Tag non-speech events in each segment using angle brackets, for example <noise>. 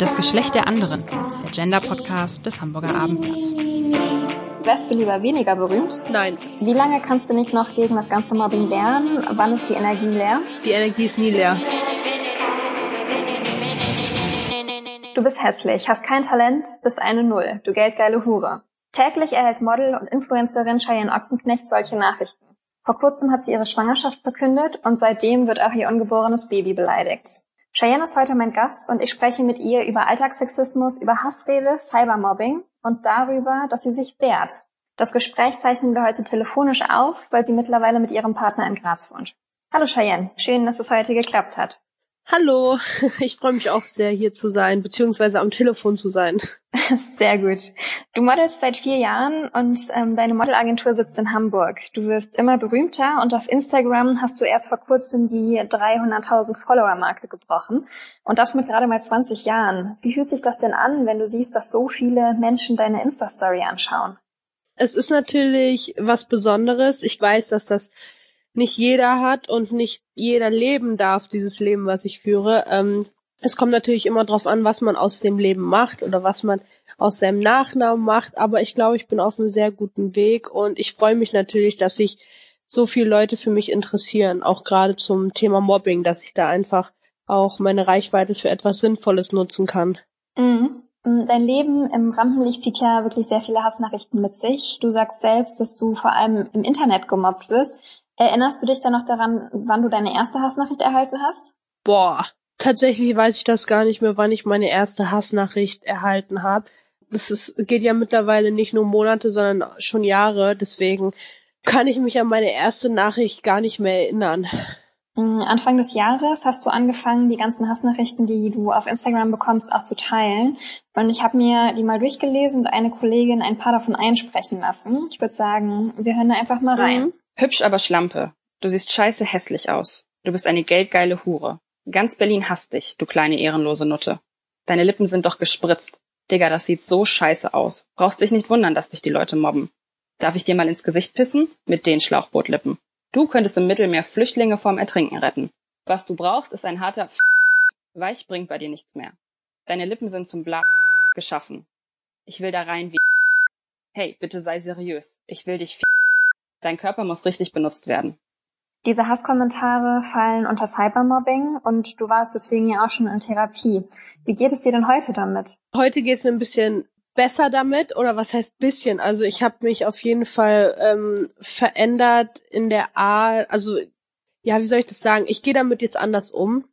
Das Geschlecht der anderen, der Gender-Podcast des Hamburger Abendblatts. Wärst du lieber weniger berühmt? Nein. Wie lange kannst du nicht noch gegen das ganze Mobbing wehren? Wann ist die Energie leer? Die Energie ist nie leer. Du bist hässlich, hast kein Talent, bist eine Null, du geldgeile Hure. Täglich erhält Model und Influencerin Cheyenne Ochsenknecht solche Nachrichten. Vor kurzem hat sie ihre Schwangerschaft verkündet und seitdem wird auch ihr ungeborenes Baby beleidigt. Cheyenne ist heute mein Gast und ich spreche mit ihr über Alltagssexismus, über Hassrede, Cybermobbing und darüber, dass sie sich wehrt. Das Gespräch zeichnen wir heute telefonisch auf, weil sie mittlerweile mit ihrem Partner in Graz wohnt. Hallo Cheyenne, schön, dass es heute geklappt hat. Hallo, <laughs> ich freue mich auch sehr, hier zu sein, beziehungsweise am Telefon zu sein. <laughs> Sehr gut. Du modelst seit vier Jahren und ähm, deine Modelagentur sitzt in Hamburg. Du wirst immer berühmter und auf Instagram hast du erst vor kurzem die 300.000 Follower-Marke gebrochen. Und das mit gerade mal 20 Jahren. Wie fühlt sich das denn an, wenn du siehst, dass so viele Menschen deine Insta-Story anschauen? Es ist natürlich was Besonderes. Ich weiß, dass das nicht jeder hat und nicht jeder leben darf, dieses Leben, was ich führe. Ähm, es kommt natürlich immer darauf an, was man aus dem Leben macht oder was man aus seinem Nachnamen macht, aber ich glaube, ich bin auf einem sehr guten Weg und ich freue mich natürlich, dass sich so viele Leute für mich interessieren, auch gerade zum Thema Mobbing, dass ich da einfach auch meine Reichweite für etwas Sinnvolles nutzen kann. Mhm. Dein Leben im Rampenlicht zieht ja wirklich sehr viele Hassnachrichten mit sich. Du sagst selbst, dass du vor allem im Internet gemobbt wirst. Erinnerst du dich dann noch daran, wann du deine erste Hassnachricht erhalten hast? Boah, tatsächlich weiß ich das gar nicht mehr, wann ich meine erste Hassnachricht erhalten habe. Das ist, geht ja mittlerweile nicht nur Monate, sondern schon Jahre. Deswegen kann ich mich an meine erste Nachricht gar nicht mehr erinnern. Mm, Anfang des Jahres hast du angefangen, die ganzen Hassnachrichten, die du auf Instagram bekommst, auch zu teilen. Und ich habe mir die mal durchgelesen und eine Kollegin ein paar davon einsprechen lassen. Ich würde sagen, wir hören da einfach mal rein. Mhm. Hübsch, aber Schlampe. Du siehst scheiße hässlich aus. Du bist eine geldgeile Hure. Ganz Berlin hasst dich, du kleine ehrenlose Nutte. Deine Lippen sind doch gespritzt. Digga, das sieht so scheiße aus. Brauchst dich nicht wundern, dass dich die Leute mobben. Darf ich dir mal ins Gesicht pissen? Mit den Schlauchbootlippen. Du könntest im Mittelmeer Flüchtlinge vorm Ertrinken retten. Was du brauchst, ist ein harter F Weich bringt bei dir nichts mehr. Deine Lippen sind zum Bla geschaffen. Ich will da rein wie Hey, bitte sei seriös. Ich will dich Dein Körper muss richtig benutzt werden. Diese Hasskommentare fallen unter Cybermobbing und du warst deswegen ja auch schon in Therapie. Wie geht es dir denn heute damit? Heute geht es mir ein bisschen besser damit oder was heißt bisschen? Also ich habe mich auf jeden Fall ähm, verändert in der Art, also ja, wie soll ich das sagen? Ich gehe damit jetzt anders um.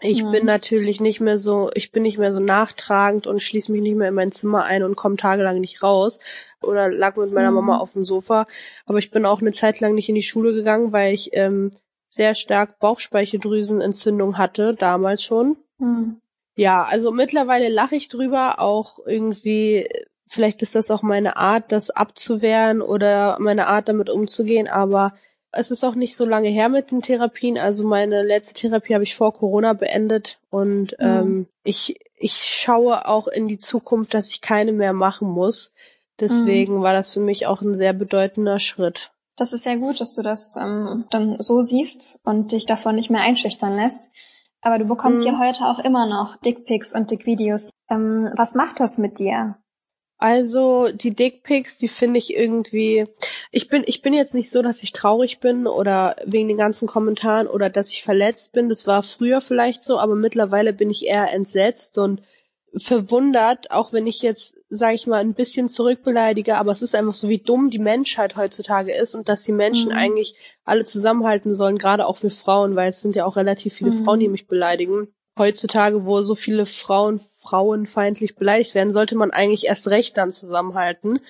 Ich mhm. bin natürlich nicht mehr so, ich bin nicht mehr so nachtragend und schließe mich nicht mehr in mein Zimmer ein und komme tagelang nicht raus oder lag mit meiner mhm. Mama auf dem Sofa. Aber ich bin auch eine Zeit lang nicht in die Schule gegangen, weil ich ähm, sehr stark Bauchspeicheldrüsenentzündung hatte, damals schon. Mhm. Ja, also mittlerweile lache ich drüber, auch irgendwie, vielleicht ist das auch meine Art, das abzuwehren oder meine Art, damit umzugehen, aber es ist auch nicht so lange her mit den Therapien. Also meine letzte Therapie habe ich vor Corona beendet und mhm. ähm, ich, ich schaue auch in die Zukunft, dass ich keine mehr machen muss. Deswegen mhm. war das für mich auch ein sehr bedeutender Schritt. Das ist sehr gut, dass du das ähm, dann so siehst und dich davon nicht mehr einschüchtern lässt. Aber du bekommst mhm. ja heute auch immer noch Dickpics und Dickvideos. Ähm, was macht das mit dir? Also die Dickpics, die finde ich irgendwie. Ich bin, ich bin jetzt nicht so, dass ich traurig bin oder wegen den ganzen Kommentaren oder dass ich verletzt bin. Das war früher vielleicht so, aber mittlerweile bin ich eher entsetzt und verwundert, auch wenn ich jetzt, sage ich mal, ein bisschen zurückbeleidige, aber es ist einfach so, wie dumm die Menschheit heutzutage ist und dass die Menschen mhm. eigentlich alle zusammenhalten sollen, gerade auch für Frauen, weil es sind ja auch relativ viele mhm. Frauen, die mich beleidigen heutzutage, wo so viele Frauen frauenfeindlich beleidigt werden, sollte man eigentlich erst recht dann zusammenhalten.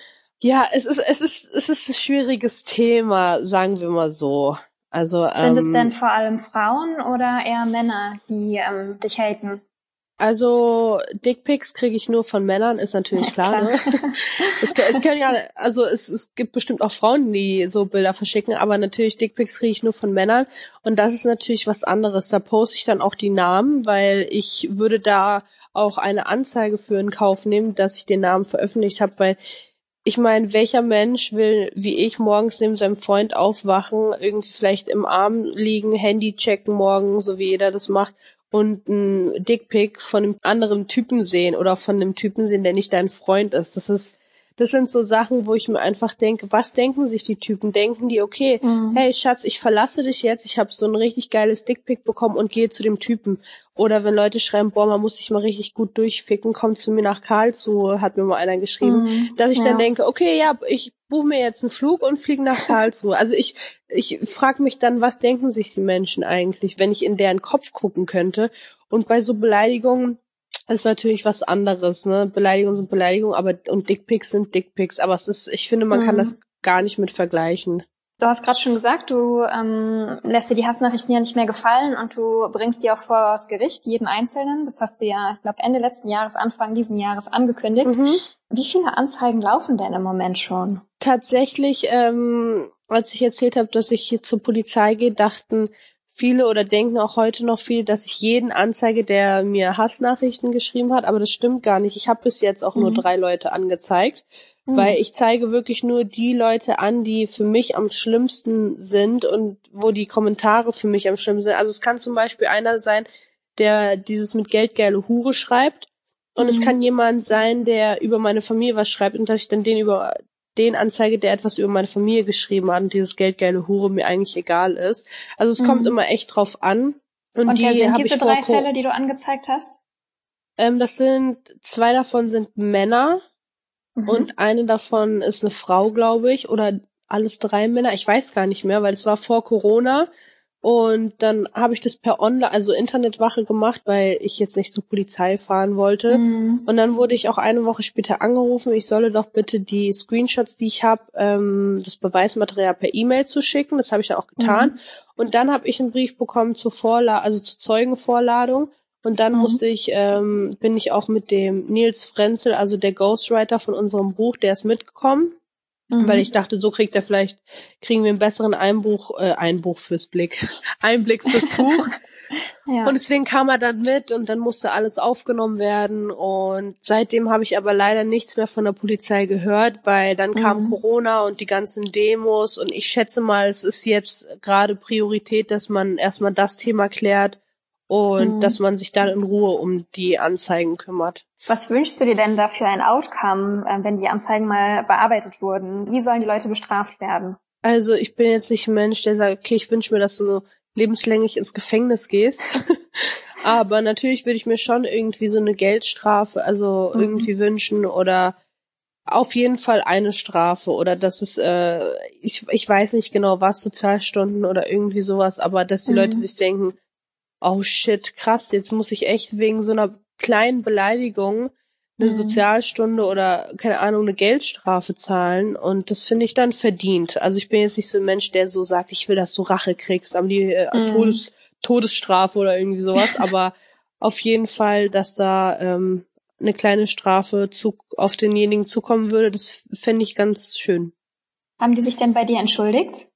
Ja, es ist, es ist, es ist ein schwieriges Thema, sagen wir mal so. Also, Sind ähm, es denn vor allem Frauen oder eher Männer, die ähm, dich haten? Also Dickpics kriege ich nur von Männern, ist natürlich klar. klar. Ne? <laughs> es, es können ja, also es, es gibt bestimmt auch Frauen, die so Bilder verschicken, aber natürlich Dickpics kriege ich nur von Männern und das ist natürlich was anderes. Da poste ich dann auch die Namen, weil ich würde da auch eine Anzeige für in Kauf nehmen, dass ich den Namen veröffentlicht habe, weil ich meine, welcher Mensch will, wie ich, morgens neben seinem Freund aufwachen, irgendwie vielleicht im Arm liegen, Handy checken morgen, so wie jeder das macht und ein Dickpick von einem anderen Typen sehen oder von einem Typen sehen, der nicht dein Freund ist. Das ist das sind so Sachen, wo ich mir einfach denke, was denken sich die Typen? Denken die, okay, mhm. hey Schatz, ich verlasse dich jetzt, ich habe so ein richtig geiles Dickpick bekommen und gehe zu dem Typen. Oder wenn Leute schreiben, boah, man muss sich mal richtig gut durchficken, komm zu mir nach Karlsruhe, hat mir mal einer geschrieben, mhm. dass ich ja. dann denke, okay, ja, ich buche mir jetzt einen Flug und fliege nach Karlsruhe. Also ich, ich frage mich dann, was denken sich die Menschen eigentlich, wenn ich in deren Kopf gucken könnte. Und bei so Beleidigungen, ist natürlich was anderes, ne? Beleidigungen sind Beleidigungen, aber und Dickpics sind Dickpics. Aber es ist, ich finde, man mhm. kann das gar nicht mit vergleichen. Du hast gerade schon gesagt, du ähm, lässt dir die Hassnachrichten ja nicht mehr gefallen und du bringst die auch vor das Gericht, jeden einzelnen. Das hast du ja, ich glaube, Ende letzten Jahres, Anfang diesen Jahres angekündigt. Mhm. Wie viele Anzeigen laufen denn im Moment schon? Tatsächlich, ähm, als ich erzählt habe, dass ich hier zur Polizei gehe, dachten viele oder denken auch heute noch viele, dass ich jeden anzeige, der mir Hassnachrichten geschrieben hat, aber das stimmt gar nicht. Ich habe bis jetzt auch mhm. nur drei Leute angezeigt, mhm. weil ich zeige wirklich nur die Leute an, die für mich am schlimmsten sind und wo die Kommentare für mich am schlimmsten sind. Also es kann zum Beispiel einer sein, der dieses mit Geldgeile Hure schreibt. Und mhm. es kann jemand sein, der über meine Familie was schreibt und dass ich dann den über den anzeige, der etwas über meine Familie geschrieben hat und dieses geldgeile Hure mir eigentlich egal ist. Also es mhm. kommt immer echt drauf an. Und, und die sind diese drei Fälle, die du angezeigt hast? Ähm, das sind, zwei davon sind Männer mhm. und eine davon ist eine Frau, glaube ich, oder alles drei Männer. Ich weiß gar nicht mehr, weil es war vor Corona und dann habe ich das per Online, also Internetwache gemacht, weil ich jetzt nicht zur Polizei fahren wollte. Mhm. Und dann wurde ich auch eine Woche später angerufen, ich solle doch bitte die Screenshots, die ich habe, ähm, das Beweismaterial per E-Mail zu schicken. Das habe ich dann auch getan. Mhm. Und dann habe ich einen Brief bekommen zur Vorladung, also zur Zeugenvorladung. Und dann mhm. musste ich, ähm, bin ich auch mit dem Nils Frenzel, also der Ghostwriter von unserem Buch, der ist mitgekommen. Mhm. Weil ich dachte, so kriegt er vielleicht, kriegen wir einen besseren Einbuch, äh, Einbuch fürs Blick, <laughs> Einblick fürs Buch. <laughs> ja. Und deswegen kam er dann mit und dann musste alles aufgenommen werden. Und seitdem habe ich aber leider nichts mehr von der Polizei gehört, weil dann kam mhm. Corona und die ganzen Demos. Und ich schätze mal, es ist jetzt gerade Priorität, dass man erstmal das Thema klärt und mhm. dass man sich dann in Ruhe um die Anzeigen kümmert. Was wünschst du dir denn da für ein Outcome, äh, wenn die Anzeigen mal bearbeitet wurden? Wie sollen die Leute bestraft werden? Also ich bin jetzt nicht ein Mensch, der sagt, okay, ich wünsche mir, dass du lebenslänglich ins Gefängnis gehst. <laughs> Aber natürlich würde ich mir schon irgendwie so eine Geldstrafe, also mhm. irgendwie wünschen oder auf jeden Fall eine Strafe oder dass es, äh, ich, ich weiß nicht genau was, Sozialstunden oder irgendwie sowas, aber dass die mhm. Leute sich denken, oh shit, krass, jetzt muss ich echt wegen so einer kleinen Beleidigung eine mhm. Sozialstunde oder keine Ahnung eine Geldstrafe zahlen und das finde ich dann verdient. Also ich bin jetzt nicht so ein Mensch, der so sagt, ich will, dass du Rache kriegst, aber die äh, mhm. Todes Todesstrafe oder irgendwie sowas, <laughs> aber auf jeden Fall, dass da ähm, eine kleine Strafe zu, auf denjenigen zukommen würde, das fände ich ganz schön. Haben die sich denn bei dir entschuldigt?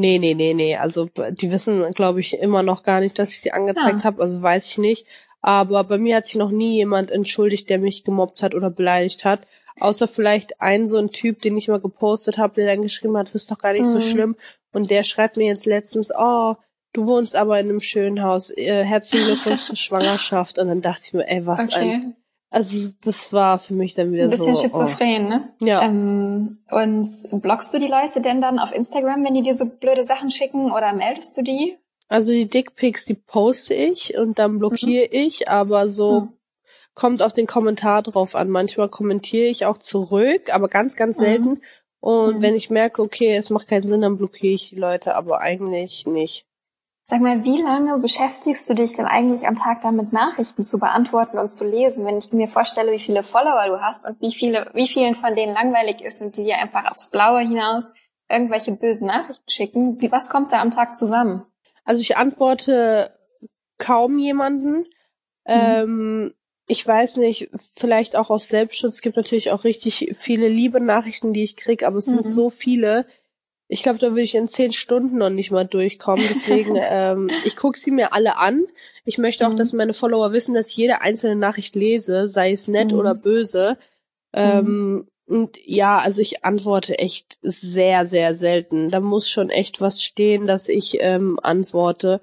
Nee, nee, nee, nee. Also die wissen, glaube ich, immer noch gar nicht, dass ich sie angezeigt ja. habe. Also weiß ich nicht. Aber bei mir hat sich noch nie jemand entschuldigt, der mich gemobbt hat oder beleidigt hat. Außer vielleicht ein so ein Typ, den ich mal gepostet habe, der dann geschrieben hat, das ist doch gar nicht mhm. so schlimm. Und der schreibt mir jetzt letztens, oh, du wohnst aber in einem schönen Haus. Äh, herzlichen Glückwunsch zur <laughs> Schwangerschaft. Und dann dachte ich mir, ey, was okay. ein also das war für mich dann wieder so. Ein bisschen so, schizophren, oh. ne? Ja. Ähm, und blockst du die Leute denn dann auf Instagram, wenn die dir so blöde Sachen schicken oder meldest du die? Also die Dickpics, die poste ich und dann blockiere mhm. ich, aber so mhm. kommt auf den Kommentar drauf an. Manchmal kommentiere ich auch zurück, aber ganz, ganz mhm. selten. Mhm. Und wenn ich merke, okay, es macht keinen Sinn, dann blockiere ich die Leute, aber eigentlich nicht. Sag mal, wie lange beschäftigst du dich denn eigentlich am Tag damit, Nachrichten zu beantworten und zu lesen? Wenn ich mir vorstelle, wie viele Follower du hast und wie viele, wie vielen von denen langweilig ist und die dir einfach aufs Blaue hinaus irgendwelche bösen Nachrichten schicken, wie, was kommt da am Tag zusammen? Also ich antworte kaum jemanden. Mhm. Ähm, ich weiß nicht, vielleicht auch aus Selbstschutz. Es gibt natürlich auch richtig viele liebe Nachrichten, die ich krieg, aber es mhm. sind so viele, ich glaube, da würde ich in zehn Stunden noch nicht mal durchkommen. Deswegen, <laughs> ähm, ich gucke sie mir alle an. Ich möchte auch, mhm. dass meine Follower wissen, dass ich jede einzelne Nachricht lese, sei es nett mhm. oder böse. Ähm, mhm. Und ja, also ich antworte echt sehr, sehr selten. Da muss schon echt was stehen, dass ich ähm, antworte.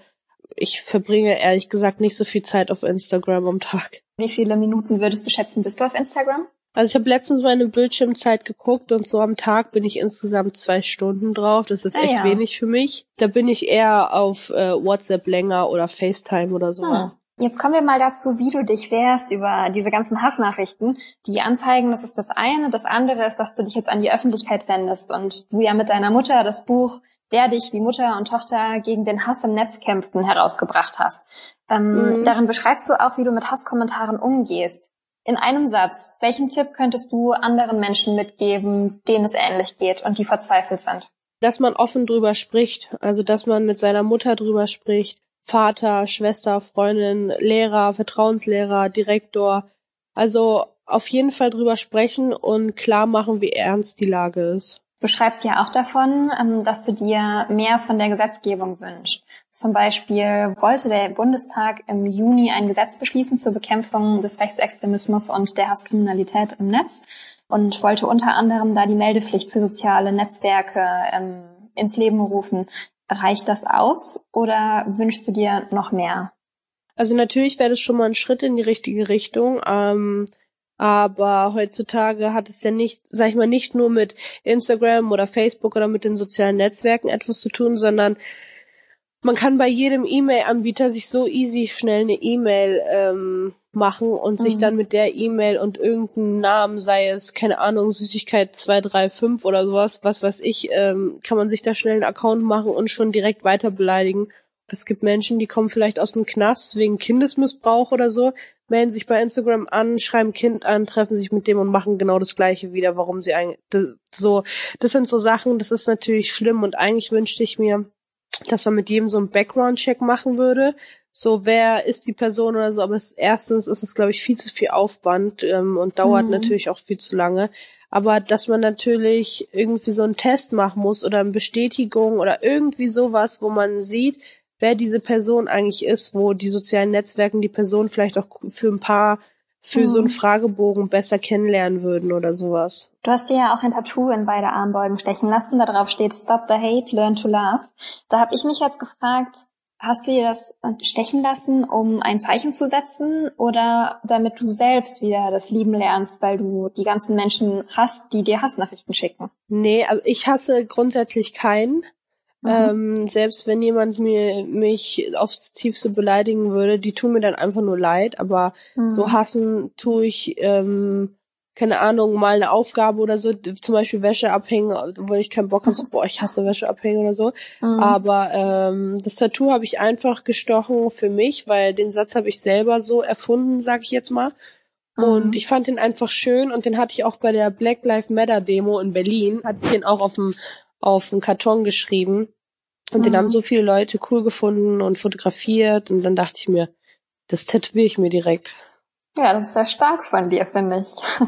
ich verbringe ehrlich gesagt nicht so viel Zeit auf Instagram am Tag. Wie viele Minuten würdest du schätzen, bist du auf Instagram? Also ich habe letztens meine Bildschirmzeit geguckt und so am Tag bin ich insgesamt zwei Stunden drauf. Das ist ah, echt ja. wenig für mich. Da bin ich eher auf äh, WhatsApp länger oder FaceTime oder sowas. Hm. Jetzt kommen wir mal dazu, wie du dich wehrst über diese ganzen Hassnachrichten. Die Anzeigen, das ist das eine. Das andere ist, dass du dich jetzt an die Öffentlichkeit wendest und du ja mit deiner Mutter das Buch der dich wie Mutter und Tochter gegen den Hass im Netz kämpften herausgebracht hast. Ähm, mhm. Darin beschreibst du auch, wie du mit Hasskommentaren umgehst. In einem Satz, welchen Tipp könntest du anderen Menschen mitgeben, denen es ähnlich geht und die verzweifelt sind? Dass man offen drüber spricht, also dass man mit seiner Mutter drüber spricht, Vater, Schwester, Freundin, Lehrer, Vertrauenslehrer, Direktor. Also auf jeden Fall drüber sprechen und klar machen, wie ernst die Lage ist. Du schreibst ja auch davon, ähm, dass du dir mehr von der Gesetzgebung wünschst. Zum Beispiel wollte der Bundestag im Juni ein Gesetz beschließen zur Bekämpfung des Rechtsextremismus und der Hasskriminalität im Netz und wollte unter anderem da die Meldepflicht für soziale Netzwerke ähm, ins Leben rufen. Reicht das aus oder wünschst du dir noch mehr? Also natürlich wäre das schon mal ein Schritt in die richtige Richtung. Ähm aber heutzutage hat es ja nicht, sag ich mal, nicht nur mit Instagram oder Facebook oder mit den sozialen Netzwerken etwas zu tun, sondern man kann bei jedem E-Mail-Anbieter sich so easy schnell eine E-Mail ähm, machen und mhm. sich dann mit der E-Mail und irgendeinen Namen, sei es, keine Ahnung, Süßigkeit 235 oder sowas, was weiß ich, ähm, kann man sich da schnell einen Account machen und schon direkt weiter beleidigen. Es gibt Menschen, die kommen vielleicht aus dem Knast wegen Kindesmissbrauch oder so, melden sich bei Instagram an, schreiben Kind an, treffen sich mit dem und machen genau das Gleiche wieder, warum sie eigentlich, das, so, das sind so Sachen, das ist natürlich schlimm und eigentlich wünschte ich mir, dass man mit jedem so einen Background-Check machen würde, so wer ist die Person oder so, aber es, erstens ist es, glaube ich, viel zu viel Aufwand ähm, und dauert mhm. natürlich auch viel zu lange. Aber dass man natürlich irgendwie so einen Test machen muss oder eine Bestätigung oder irgendwie sowas, wo man sieht, wer diese Person eigentlich ist, wo die sozialen Netzwerken die Person vielleicht auch für ein paar für mhm. so einen mhm. Fragebogen besser kennenlernen würden oder sowas. Du hast dir ja auch ein Tattoo in beide Armbeugen stechen lassen. Darauf steht Stop the Hate, Learn to Love. Da habe ich mich jetzt gefragt, hast du dir das stechen lassen, um ein Zeichen zu setzen oder damit du selbst wieder das Lieben lernst, weil du die ganzen Menschen hast, die dir Hassnachrichten schicken? Nee, also ich hasse grundsätzlich keinen. Mhm. Ähm, selbst wenn jemand mir mich aufs Tiefste beleidigen würde, die tun mir dann einfach nur leid, aber mhm. so hassen tue ich, ähm, keine Ahnung, mal eine Aufgabe oder so, zum Beispiel Wäsche abhängen, wo ich keinen Bock habe, so, boah, ich hasse Wäsche abhängen oder so. Mhm. Aber ähm, das Tattoo habe ich einfach gestochen für mich, weil den Satz habe ich selber so erfunden, sag ich jetzt mal. Und mhm. ich fand den einfach schön und den hatte ich auch bei der Black Lives Matter Demo in Berlin, hatte ich den auch auf dem auf einen Karton geschrieben. Und mhm. den haben mhm. so viele Leute cool gefunden und fotografiert. Und dann dachte ich mir, das tätowiere ich mir direkt. Ja, das ist sehr stark von dir, finde ich. <laughs>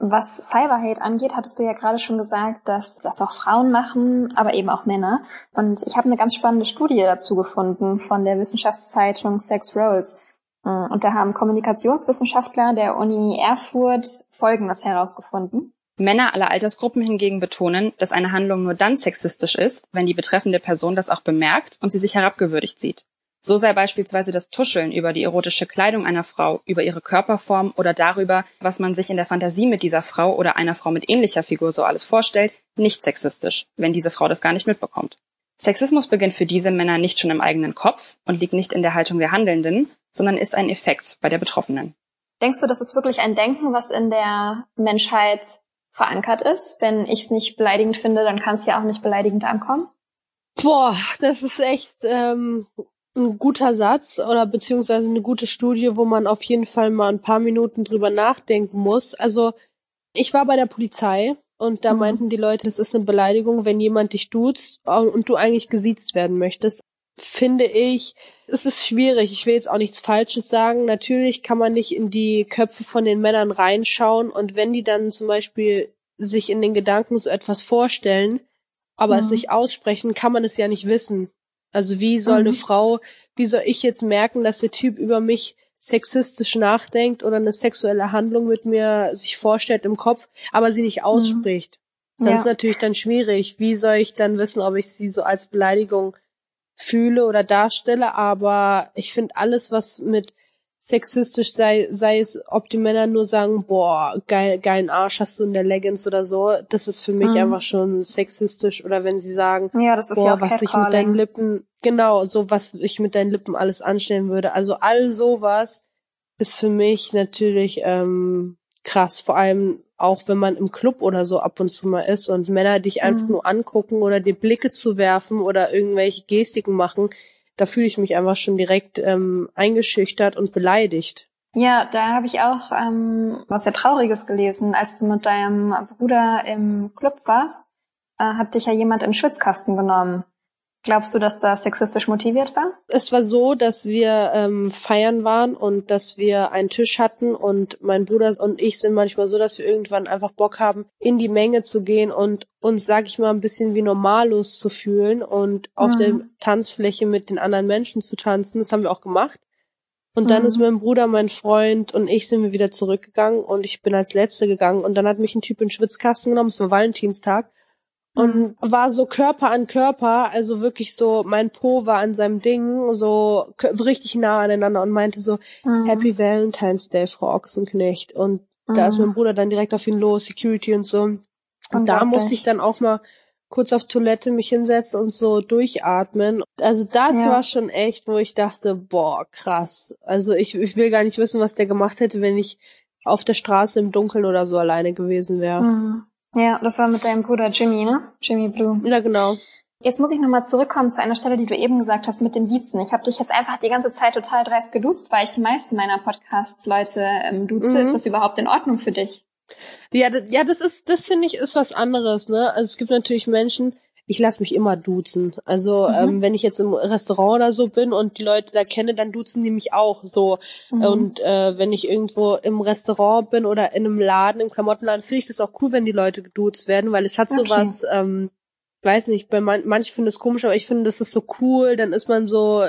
Was Cyberhate angeht, hattest du ja gerade schon gesagt, dass das auch Frauen machen, aber eben auch Männer. Und ich habe eine ganz spannende Studie dazu gefunden von der Wissenschaftszeitung Sex Roles. Und da haben Kommunikationswissenschaftler der Uni Erfurt Folgendes herausgefunden. Männer aller Altersgruppen hingegen betonen, dass eine Handlung nur dann sexistisch ist, wenn die betreffende Person das auch bemerkt und sie sich herabgewürdigt sieht. So sei beispielsweise das Tuscheln über die erotische Kleidung einer Frau, über ihre Körperform oder darüber, was man sich in der Fantasie mit dieser Frau oder einer Frau mit ähnlicher Figur so alles vorstellt, nicht sexistisch, wenn diese Frau das gar nicht mitbekommt. Sexismus beginnt für diese Männer nicht schon im eigenen Kopf und liegt nicht in der Haltung der Handelnden, sondern ist ein Effekt bei der Betroffenen. Denkst du, das ist wirklich ein Denken, was in der Menschheit verankert ist. Wenn ich es nicht beleidigend finde, dann kann es ja auch nicht beleidigend ankommen. Boah, das ist echt ähm, ein guter Satz oder beziehungsweise eine gute Studie, wo man auf jeden Fall mal ein paar Minuten drüber nachdenken muss. Also ich war bei der Polizei und da mhm. meinten die Leute, es ist eine Beleidigung, wenn jemand dich duzt und du eigentlich gesiezt werden möchtest finde ich, es ist schwierig. Ich will jetzt auch nichts Falsches sagen. Natürlich kann man nicht in die Köpfe von den Männern reinschauen und wenn die dann zum Beispiel sich in den Gedanken so etwas vorstellen, aber mhm. es nicht aussprechen, kann man es ja nicht wissen. Also wie soll mhm. eine Frau, wie soll ich jetzt merken, dass der Typ über mich sexistisch nachdenkt oder eine sexuelle Handlung mit mir sich vorstellt im Kopf, aber sie nicht mhm. ausspricht? Mhm. Das ja. ist natürlich dann schwierig. Wie soll ich dann wissen, ob ich sie so als Beleidigung fühle oder darstelle, aber ich finde alles, was mit sexistisch sei, sei es, ob die Männer nur sagen, boah, geil, geilen Arsch hast du in der Leggings oder so, das ist für mich mhm. einfach schon sexistisch oder wenn sie sagen, ja, das ist boah, ja was ich mit deinen Lippen, genau, so was ich mit deinen Lippen alles anstellen würde. Also all sowas ist für mich natürlich ähm, krass, vor allem auch wenn man im Club oder so ab und zu mal ist und Männer dich einfach mhm. nur angucken oder dir Blicke zu werfen oder irgendwelche Gestiken machen, da fühle ich mich einfach schon direkt ähm, eingeschüchtert und beleidigt. Ja, da habe ich auch ähm, was sehr Trauriges gelesen. Als du mit deinem Bruder im Club warst, äh, hat dich ja jemand in den Schwitzkasten genommen. Glaubst du, dass das sexistisch motiviert war? Es war so, dass wir ähm, feiern waren und dass wir einen Tisch hatten und mein Bruder und ich sind manchmal so, dass wir irgendwann einfach Bock haben, in die Menge zu gehen und uns, sag ich mal, ein bisschen wie normallos zu fühlen und auf mhm. der Tanzfläche mit den anderen Menschen zu tanzen. Das haben wir auch gemacht. Und dann mhm. ist mein Bruder, mein Freund und ich sind wir wieder zurückgegangen und ich bin als Letzte gegangen und dann hat mich ein Typ in den Schwitzkasten genommen, es war Valentinstag und mhm. war so Körper an Körper, also wirklich so, mein Po war an seinem Ding, so richtig nah aneinander und meinte so, mhm. Happy Valentine's Day, Frau Ochsenknecht. Und mhm. da ist mhm. mein Bruder dann direkt auf ihn los, Security und so. Und da musste ich dann auch mal kurz auf Toilette mich hinsetzen und so durchatmen. Also das ja. war schon echt, wo ich dachte, boah, krass. Also ich, ich will gar nicht wissen, was der gemacht hätte, wenn ich auf der Straße im Dunkeln oder so alleine gewesen wäre. Mhm. Ja, das war mit deinem Bruder Jimmy, ne? Jimmy Blue. Ja, genau. Jetzt muss ich nochmal zurückkommen zu einer Stelle, die du eben gesagt hast mit dem Siezen. Ich habe dich jetzt einfach die ganze Zeit total dreist geduzt, weil ich die meisten meiner Podcasts Leute ähm, duze. Mhm. Ist das überhaupt in Ordnung für dich? Ja, das, ja, das ist, das finde ich, ist was anderes, ne? Also es gibt natürlich Menschen, ich lasse mich immer duzen. Also mhm. ähm, wenn ich jetzt im Restaurant oder so bin und die Leute da kenne, dann duzen die mich auch so. Mhm. Und äh, wenn ich irgendwo im Restaurant bin oder in einem Laden, im Klamottenladen, finde ich das auch cool, wenn die Leute geduzt werden, weil es hat okay. sowas, ähm, weiß nicht, bei man, manche finden es komisch, aber ich finde, das ist so cool, dann ist man so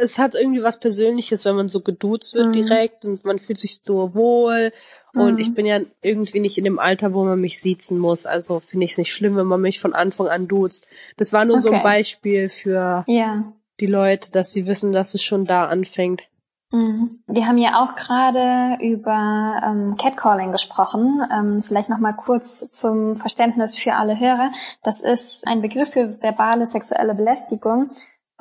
es hat irgendwie was Persönliches, wenn man so geduzt wird mhm. direkt und man fühlt sich so wohl. Und mhm. ich bin ja irgendwie nicht in dem Alter, wo man mich siezen muss. Also finde ich es nicht schlimm, wenn man mich von Anfang an duzt. Das war nur okay. so ein Beispiel für ja. die Leute, dass sie wissen, dass es schon da anfängt. Mhm. Wir haben ja auch gerade über ähm, Catcalling gesprochen. Ähm, vielleicht noch mal kurz zum Verständnis für alle Hörer. Das ist ein Begriff für verbale sexuelle Belästigung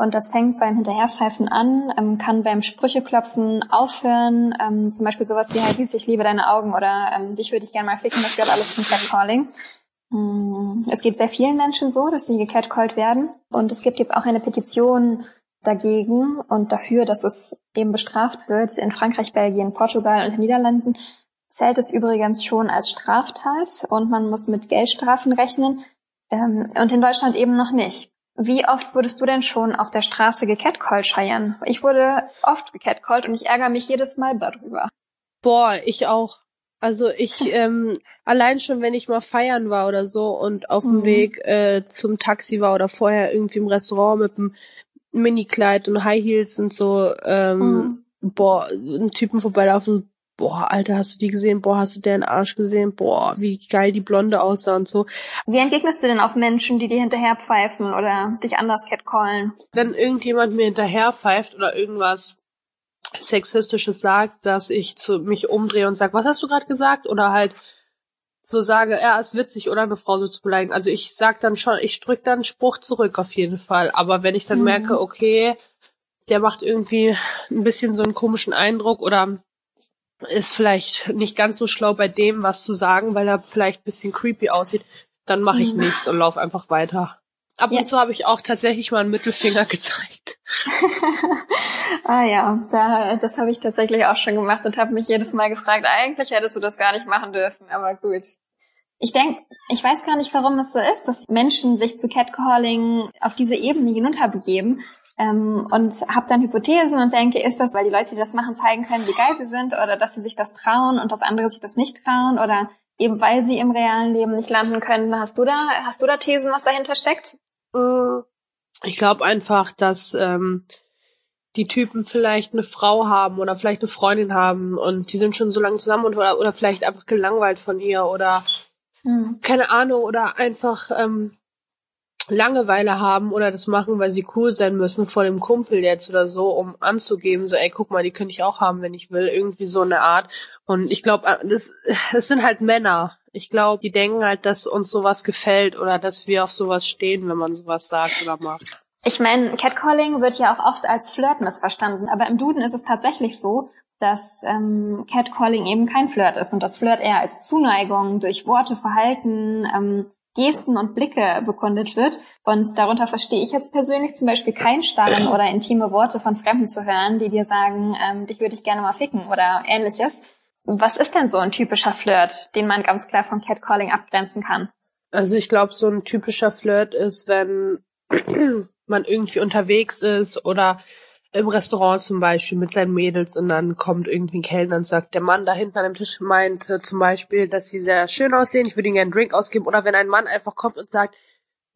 und das fängt beim Hinterherpfeifen an, ähm, kann beim Sprücheklopfen aufhören, ähm, zum Beispiel sowas wie, hey süß, ich liebe deine Augen oder ähm, dich würde ich gerne mal ficken, das gehört alles zum Catcalling. Mm, es geht sehr vielen Menschen so, dass sie gecatcallt werden. Und es gibt jetzt auch eine Petition dagegen und dafür, dass es eben bestraft wird. In Frankreich, Belgien, Portugal und den Niederlanden zählt es übrigens schon als Straftat und man muss mit Geldstrafen rechnen. Ähm, und in Deutschland eben noch nicht. Wie oft wurdest du denn schon auf der Straße gecatcallt, Cheyenne? Ich wurde oft gecatcallt und ich ärgere mich jedes Mal darüber. Boah, ich auch. Also ich, <laughs> ähm, allein schon, wenn ich mal feiern war oder so und auf dem mhm. Weg äh, zum Taxi war oder vorher irgendwie im Restaurant mit einem Minikleid und High Heels und so, ähm, mhm. boah, einen Typen vorbeilaufen, boah, Alter, hast du die gesehen? Boah, hast du deren Arsch gesehen? Boah, wie geil die Blonde aussah und so. Wie entgegnest du denn auf Menschen, die dir hinterher pfeifen oder dich anders catcallen? Wenn irgendjemand mir hinterher pfeift oder irgendwas Sexistisches sagt, dass ich zu mich umdrehe und sag, was hast du gerade gesagt? Oder halt so sage, ja, ist witzig, oder eine Frau so zu beleidigen. Also ich sag dann schon, ich drück dann Spruch zurück auf jeden Fall. Aber wenn ich dann mhm. merke, okay, der macht irgendwie ein bisschen so einen komischen Eindruck oder ist vielleicht nicht ganz so schlau bei dem, was zu sagen, weil er vielleicht bisschen creepy aussieht, dann mache ich mhm. nichts und laufe einfach weiter. Ab ja. und zu habe ich auch tatsächlich mal einen Mittelfinger <laughs> gezeigt. <laughs> ah ja, da, das habe ich tatsächlich auch schon gemacht und habe mich jedes Mal gefragt, eigentlich hättest du das gar nicht machen dürfen, aber gut. Ich denke, ich weiß gar nicht, warum es so ist, dass Menschen sich zu Catcalling auf diese Ebene hinunterbegeben ähm, und habe dann Hypothesen und denke, ist das, weil die Leute, die das machen, zeigen können, wie geil sie sind oder dass sie sich das trauen und dass andere sich das nicht trauen oder eben weil sie im realen Leben nicht landen können. Hast du da, hast du da Thesen, was dahinter steckt? Äh, ich glaube einfach, dass ähm, die Typen vielleicht eine Frau haben oder vielleicht eine Freundin haben und die sind schon so lange zusammen und, oder, oder vielleicht einfach gelangweilt von ihr oder hm. keine Ahnung oder einfach ähm, Langeweile haben oder das machen, weil sie cool sein müssen vor dem Kumpel jetzt oder so, um anzugeben, so, ey, guck mal, die könnte ich auch haben, wenn ich will, irgendwie so eine Art. Und ich glaube, das, das sind halt Männer. Ich glaube, die denken halt, dass uns sowas gefällt oder dass wir auf sowas stehen, wenn man sowas sagt oder macht. Ich meine, Catcalling wird ja auch oft als Flirt missverstanden, aber im Duden ist es tatsächlich so, dass ähm, Catcalling eben kein Flirt ist und das Flirt eher als Zuneigung durch Worte, Verhalten, ähm, Gesten und Blicke bekundet wird. Und darunter verstehe ich jetzt persönlich zum Beispiel kein Starren oder intime Worte von Fremden zu hören, die dir sagen, ähm, dich würde ich gerne mal ficken oder ähnliches. Was ist denn so ein typischer Flirt, den man ganz klar von Catcalling abgrenzen kann? Also ich glaube, so ein typischer Flirt ist, wenn <clears throat> man irgendwie unterwegs ist oder im Restaurant zum Beispiel mit seinen Mädels und dann kommt irgendwie ein Kellner und sagt, der Mann da hinten an dem Tisch meinte zum Beispiel, dass sie sehr schön aussehen, ich würde ihnen gerne einen Drink ausgeben. Oder wenn ein Mann einfach kommt und sagt,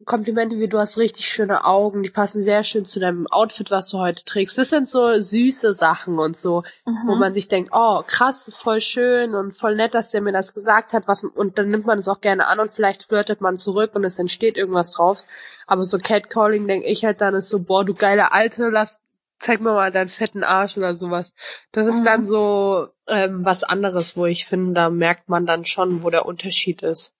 Komplimente wie du hast richtig schöne Augen, die passen sehr schön zu deinem Outfit, was du heute trägst. Das sind so süße Sachen und so, mhm. wo man sich denkt, oh krass, voll schön und voll nett, dass der mir das gesagt hat, was und dann nimmt man es auch gerne an und vielleicht flirtet man zurück und es entsteht irgendwas drauf. Aber so Catcalling denke ich halt dann ist so, boah, du geile Alte, lass zeig mir mal deinen fetten Arsch oder sowas. Das ist mhm. dann so ähm, was anderes, wo ich finde, da merkt man dann schon, wo der Unterschied ist.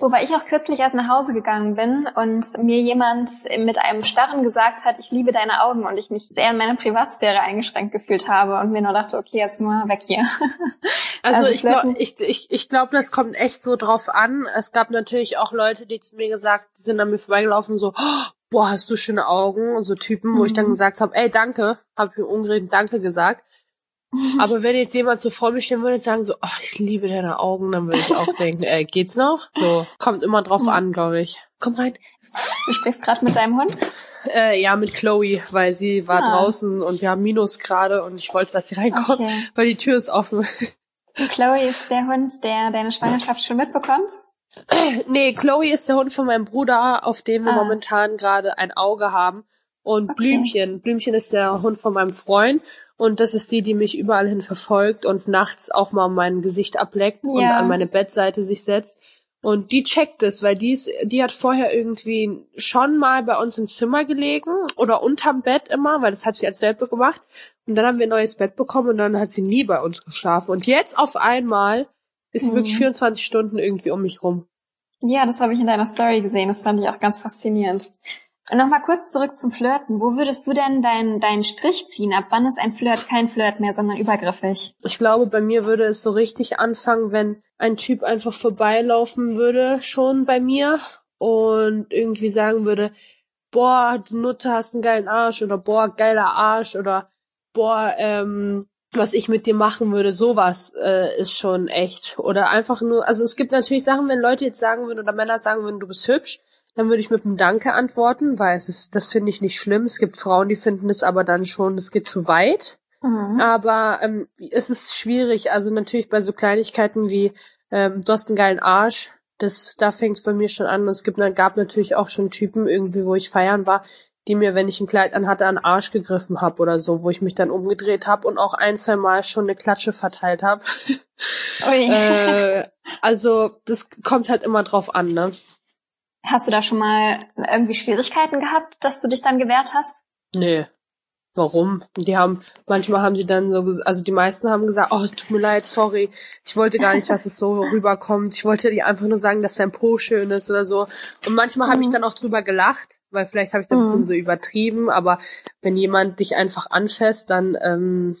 Wobei ich auch kürzlich erst nach Hause gegangen bin und mir jemand mit einem Starren gesagt hat, ich liebe deine Augen und ich mich sehr in meine Privatsphäre eingeschränkt gefühlt habe und mir nur dachte, okay, jetzt nur weg hier. <laughs> Also, also ich glaube, ich, ich, ich glaube, das kommt echt so drauf an. Es gab natürlich auch Leute, die zu mir gesagt, die sind an mir vorbeigelaufen, so, oh, boah, hast du schöne Augen, so Typen, mhm. wo ich dann mhm. gesagt habe, ey, danke, habe ich mir umgedreht Danke gesagt. <laughs> Aber wenn jetzt jemand so vor mir stehen würde und sagen so, oh, ich liebe deine Augen, dann würde ich auch denken, ey, geht's noch? So, kommt immer drauf mhm. an, glaube ich. Komm rein. Du sprichst gerade mit deinem Hund? Äh, ja, mit Chloe, weil sie war ah. draußen und wir haben Minus gerade und ich wollte, dass sie reinkommt, okay. weil die Tür ist offen. Chloe ist der Hund, der deine Schwangerschaft schon mitbekommt? <clears throat> nee, Chloe ist der Hund von meinem Bruder, auf dem wir ah. momentan gerade ein Auge haben. Und okay. Blümchen. Blümchen ist der Hund von meinem Freund. Und das ist die, die mich überall hin verfolgt und nachts auch mal mein Gesicht ableckt ja. und an meine Bettseite sich setzt. Und die checkt es, weil die ist, die hat vorher irgendwie schon mal bei uns im Zimmer gelegen oder unterm Bett immer, weil das hat sie als Welpe gemacht. Und dann haben wir ein neues Bett bekommen und dann hat sie nie bei uns geschlafen. Und jetzt auf einmal ist mhm. wirklich 24 Stunden irgendwie um mich rum. Ja, das habe ich in deiner Story gesehen. Das fand ich auch ganz faszinierend. Nochmal kurz zurück zum Flirten. Wo würdest du denn deinen deinen Strich ziehen? Ab wann ist ein Flirt kein Flirt mehr, sondern übergriffig? Ich glaube, bei mir würde es so richtig anfangen, wenn ein Typ einfach vorbeilaufen würde, schon bei mir und irgendwie sagen würde, boah, du Nutte hast einen geilen Arsch oder boah, geiler Arsch oder boah, ähm, was ich mit dir machen würde, sowas äh, ist schon echt. Oder einfach nur, also es gibt natürlich Sachen, wenn Leute jetzt sagen würden oder Männer sagen würden, du bist hübsch, dann würde ich mit einem Danke antworten, weil es ist, das finde ich nicht schlimm. Es gibt Frauen, die finden es aber dann schon, es geht zu weit. Mhm. Aber ähm, es ist schwierig, also natürlich bei so Kleinigkeiten wie ähm, du hast einen geilen Arsch, das, da fängt es bei mir schon an. Es gibt, gab natürlich auch schon Typen irgendwie, wo ich feiern war, die mir, wenn ich ein Kleid anhatte, an den Arsch gegriffen habe oder so, wo ich mich dann umgedreht habe und auch ein, zwei Mal schon eine Klatsche verteilt habe. <laughs> <laughs> äh, also das kommt halt immer drauf an, ne? Hast du da schon mal irgendwie Schwierigkeiten gehabt, dass du dich dann gewehrt hast? Nee. Warum? Die haben, manchmal haben sie dann so, also die meisten haben gesagt, oh, tut mir leid, sorry, ich wollte gar nicht, dass es so rüberkommt. Ich wollte dir einfach nur sagen, dass dein Po schön ist oder so. Und manchmal mhm. habe ich dann auch drüber gelacht, weil vielleicht habe ich da ein bisschen mhm. so übertrieben, aber wenn jemand dich einfach anfasst, dann ähm,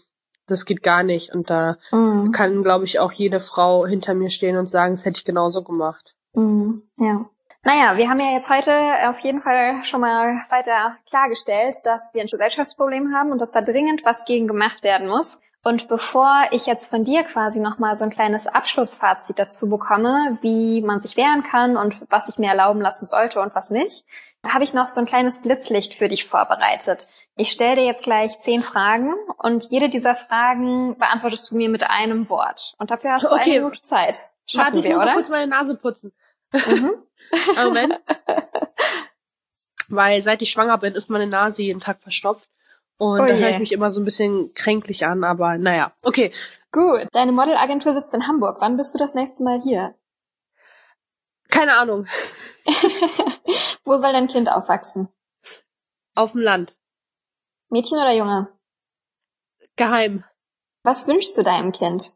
das geht gar nicht. Und da mhm. kann, glaube ich, auch jede Frau hinter mir stehen und sagen, das hätte ich genauso gemacht. Mhm. Ja. Naja, wir haben ja jetzt heute auf jeden Fall schon mal weiter klargestellt, dass wir ein Gesellschaftsproblem haben und dass da dringend was gegen gemacht werden muss. Und bevor ich jetzt von dir quasi nochmal so ein kleines Abschlussfazit dazu bekomme, wie man sich wehren kann und was ich mir erlauben lassen sollte und was nicht, habe ich noch so ein kleines Blitzlicht für dich vorbereitet. Ich stelle dir jetzt gleich zehn Fragen und jede dieser Fragen beantwortest du mir mit einem Wort. Und dafür hast du okay. eine Minute Zeit. Schaffen Warte, ich wir, muss oder? kurz meine Nase putzen. Mhm. <laughs> Moment. Weil seit ich schwanger bin, ist meine Nase jeden Tag verstopft. Und oh da höre ich mich immer so ein bisschen kränklich an, aber naja. Okay. Gut. Deine Modelagentur sitzt in Hamburg. Wann bist du das nächste Mal hier? Keine Ahnung. <laughs> Wo soll dein Kind aufwachsen? Auf dem Land. Mädchen oder Junge? Geheim. Was wünschst du deinem Kind?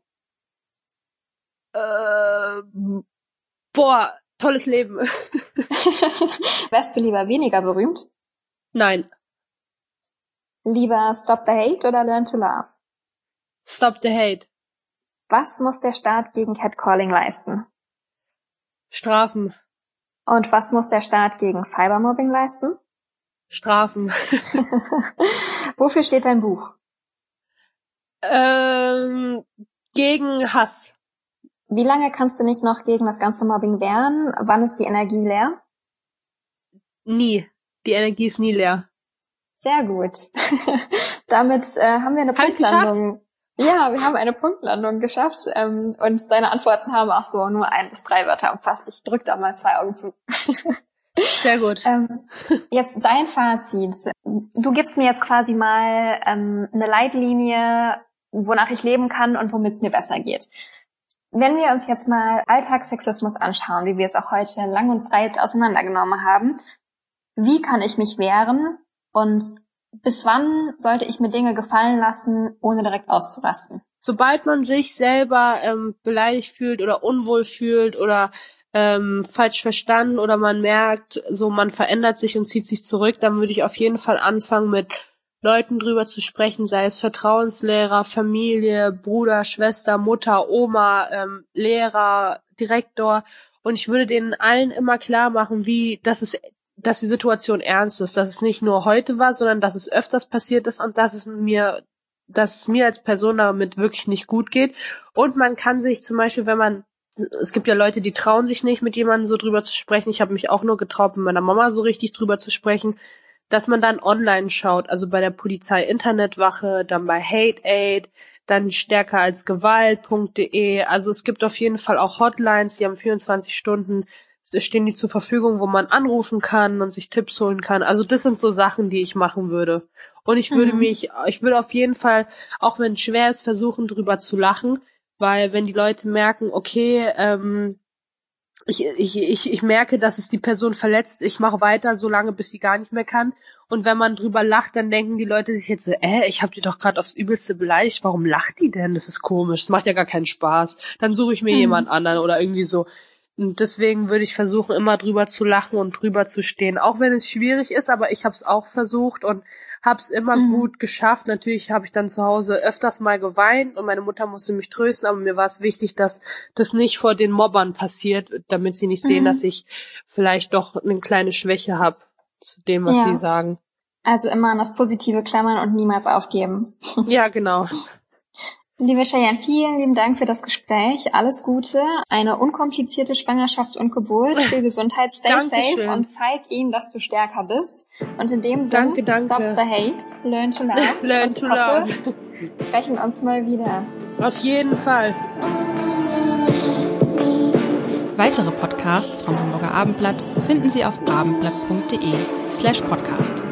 Äh, boah, tolles Leben. <laughs> Wärst du lieber weniger berühmt? Nein. Lieber Stop the Hate oder Learn to Love? Stop the Hate. Was muss der Staat gegen Catcalling leisten? Strafen. Und was muss der Staat gegen Cybermobbing leisten? Strafen. <laughs> Wofür steht dein Buch? Ähm, gegen Hass. Wie lange kannst du nicht noch gegen das ganze Mobbing wehren? Wann ist die Energie leer? Nie. Die Energie ist nie leer. Sehr gut. <laughs> Damit äh, haben wir eine Hab Punktlandung. Ja, wir haben eine Punktlandung geschafft ähm, und deine Antworten haben auch so nur ein bis drei Wörter umfasst. Ich drück da mal zwei Augen zu. <laughs> Sehr gut. ähm, jetzt dein Fazit. Du gibst mir jetzt quasi mal ähm, eine Leitlinie, wonach ich leben kann und womit es mir besser geht. Wenn wir uns jetzt mal Alltagssexismus anschauen, wie wir es auch heute lang und breit auseinandergenommen haben, wie kann ich mich wehren und bis wann sollte ich mir Dinge gefallen lassen, ohne direkt auszurasten? Sobald man sich selber ähm, beleidigt fühlt oder unwohl fühlt oder ähm, falsch verstanden oder man merkt, so man verändert sich und zieht sich zurück, dann würde ich auf jeden Fall anfangen mit Leuten drüber zu sprechen, sei es Vertrauenslehrer, Familie, Bruder, Schwester, Mutter, Oma, ähm, Lehrer, Direktor. Und ich würde denen allen immer klar machen, wie, dass es, dass die Situation ernst ist, dass es nicht nur heute war, sondern dass es öfters passiert ist und dass es mir, dass es mir als Person damit wirklich nicht gut geht. Und man kann sich zum Beispiel, wenn man es gibt ja Leute, die trauen sich nicht, mit jemandem so drüber zu sprechen. Ich habe mich auch nur getraut, mit meiner Mama so richtig drüber zu sprechen, dass man dann online schaut, also bei der Polizei Internetwache, dann bei Hate Aid, dann stärker als Gewalt.de. Also es gibt auf jeden Fall auch Hotlines, die haben 24 Stunden stehen die zur Verfügung, wo man anrufen kann und sich Tipps holen kann. Also das sind so Sachen, die ich machen würde. Und ich würde Mhm. mich, ich würde auf jeden Fall, auch wenn es schwer ist, versuchen, drüber zu lachen, weil wenn die Leute merken, okay, ähm, ich, ich, ich, ich merke, dass es die Person verletzt, ich mache weiter, so lange, bis sie gar nicht mehr kann. Und wenn man drüber lacht, dann denken die Leute sich jetzt, so, äh, ich habe die doch gerade aufs Übelste beleidigt, warum lacht die denn? Das ist komisch, das macht ja gar keinen Spaß. Dann suche ich mir Mhm. jemand anderen oder irgendwie so. Und deswegen würde ich versuchen, immer drüber zu lachen und drüber zu stehen. Auch wenn es schwierig ist, aber ich habe es auch versucht und habe es immer Mhm. gut geschafft. Natürlich habe ich dann zu Hause öfters mal geweint und meine Mutter musste mich trösten, aber mir war es wichtig, dass das nicht vor den Mobbern passiert, damit sie nicht sehen, Mhm. dass ich vielleicht doch eine kleine Schwäche habe zu dem, was Ja. sie sagen. Also immer an das Positive klammern und niemals aufgeben. Ja, <laughs> genau. Liebe Cheyenne, vielen lieben Dank für das Gespräch. Alles Gute, eine unkomplizierte Schwangerschaft und Geburt, viel <laughs> Gesundheit, stay Dankeschön. safe und zeig ihnen, dass du stärker bist. Und in dem Sinne, Danke, danke. stop the hate, learn to love. <laughs> Learn und to hoffe, love. wir sprechen uns mal wieder. Auf jeden Fall. Weitere Podcasts vom Hamburger Abendblatt finden Sie auf abendblatt.de slash podcast.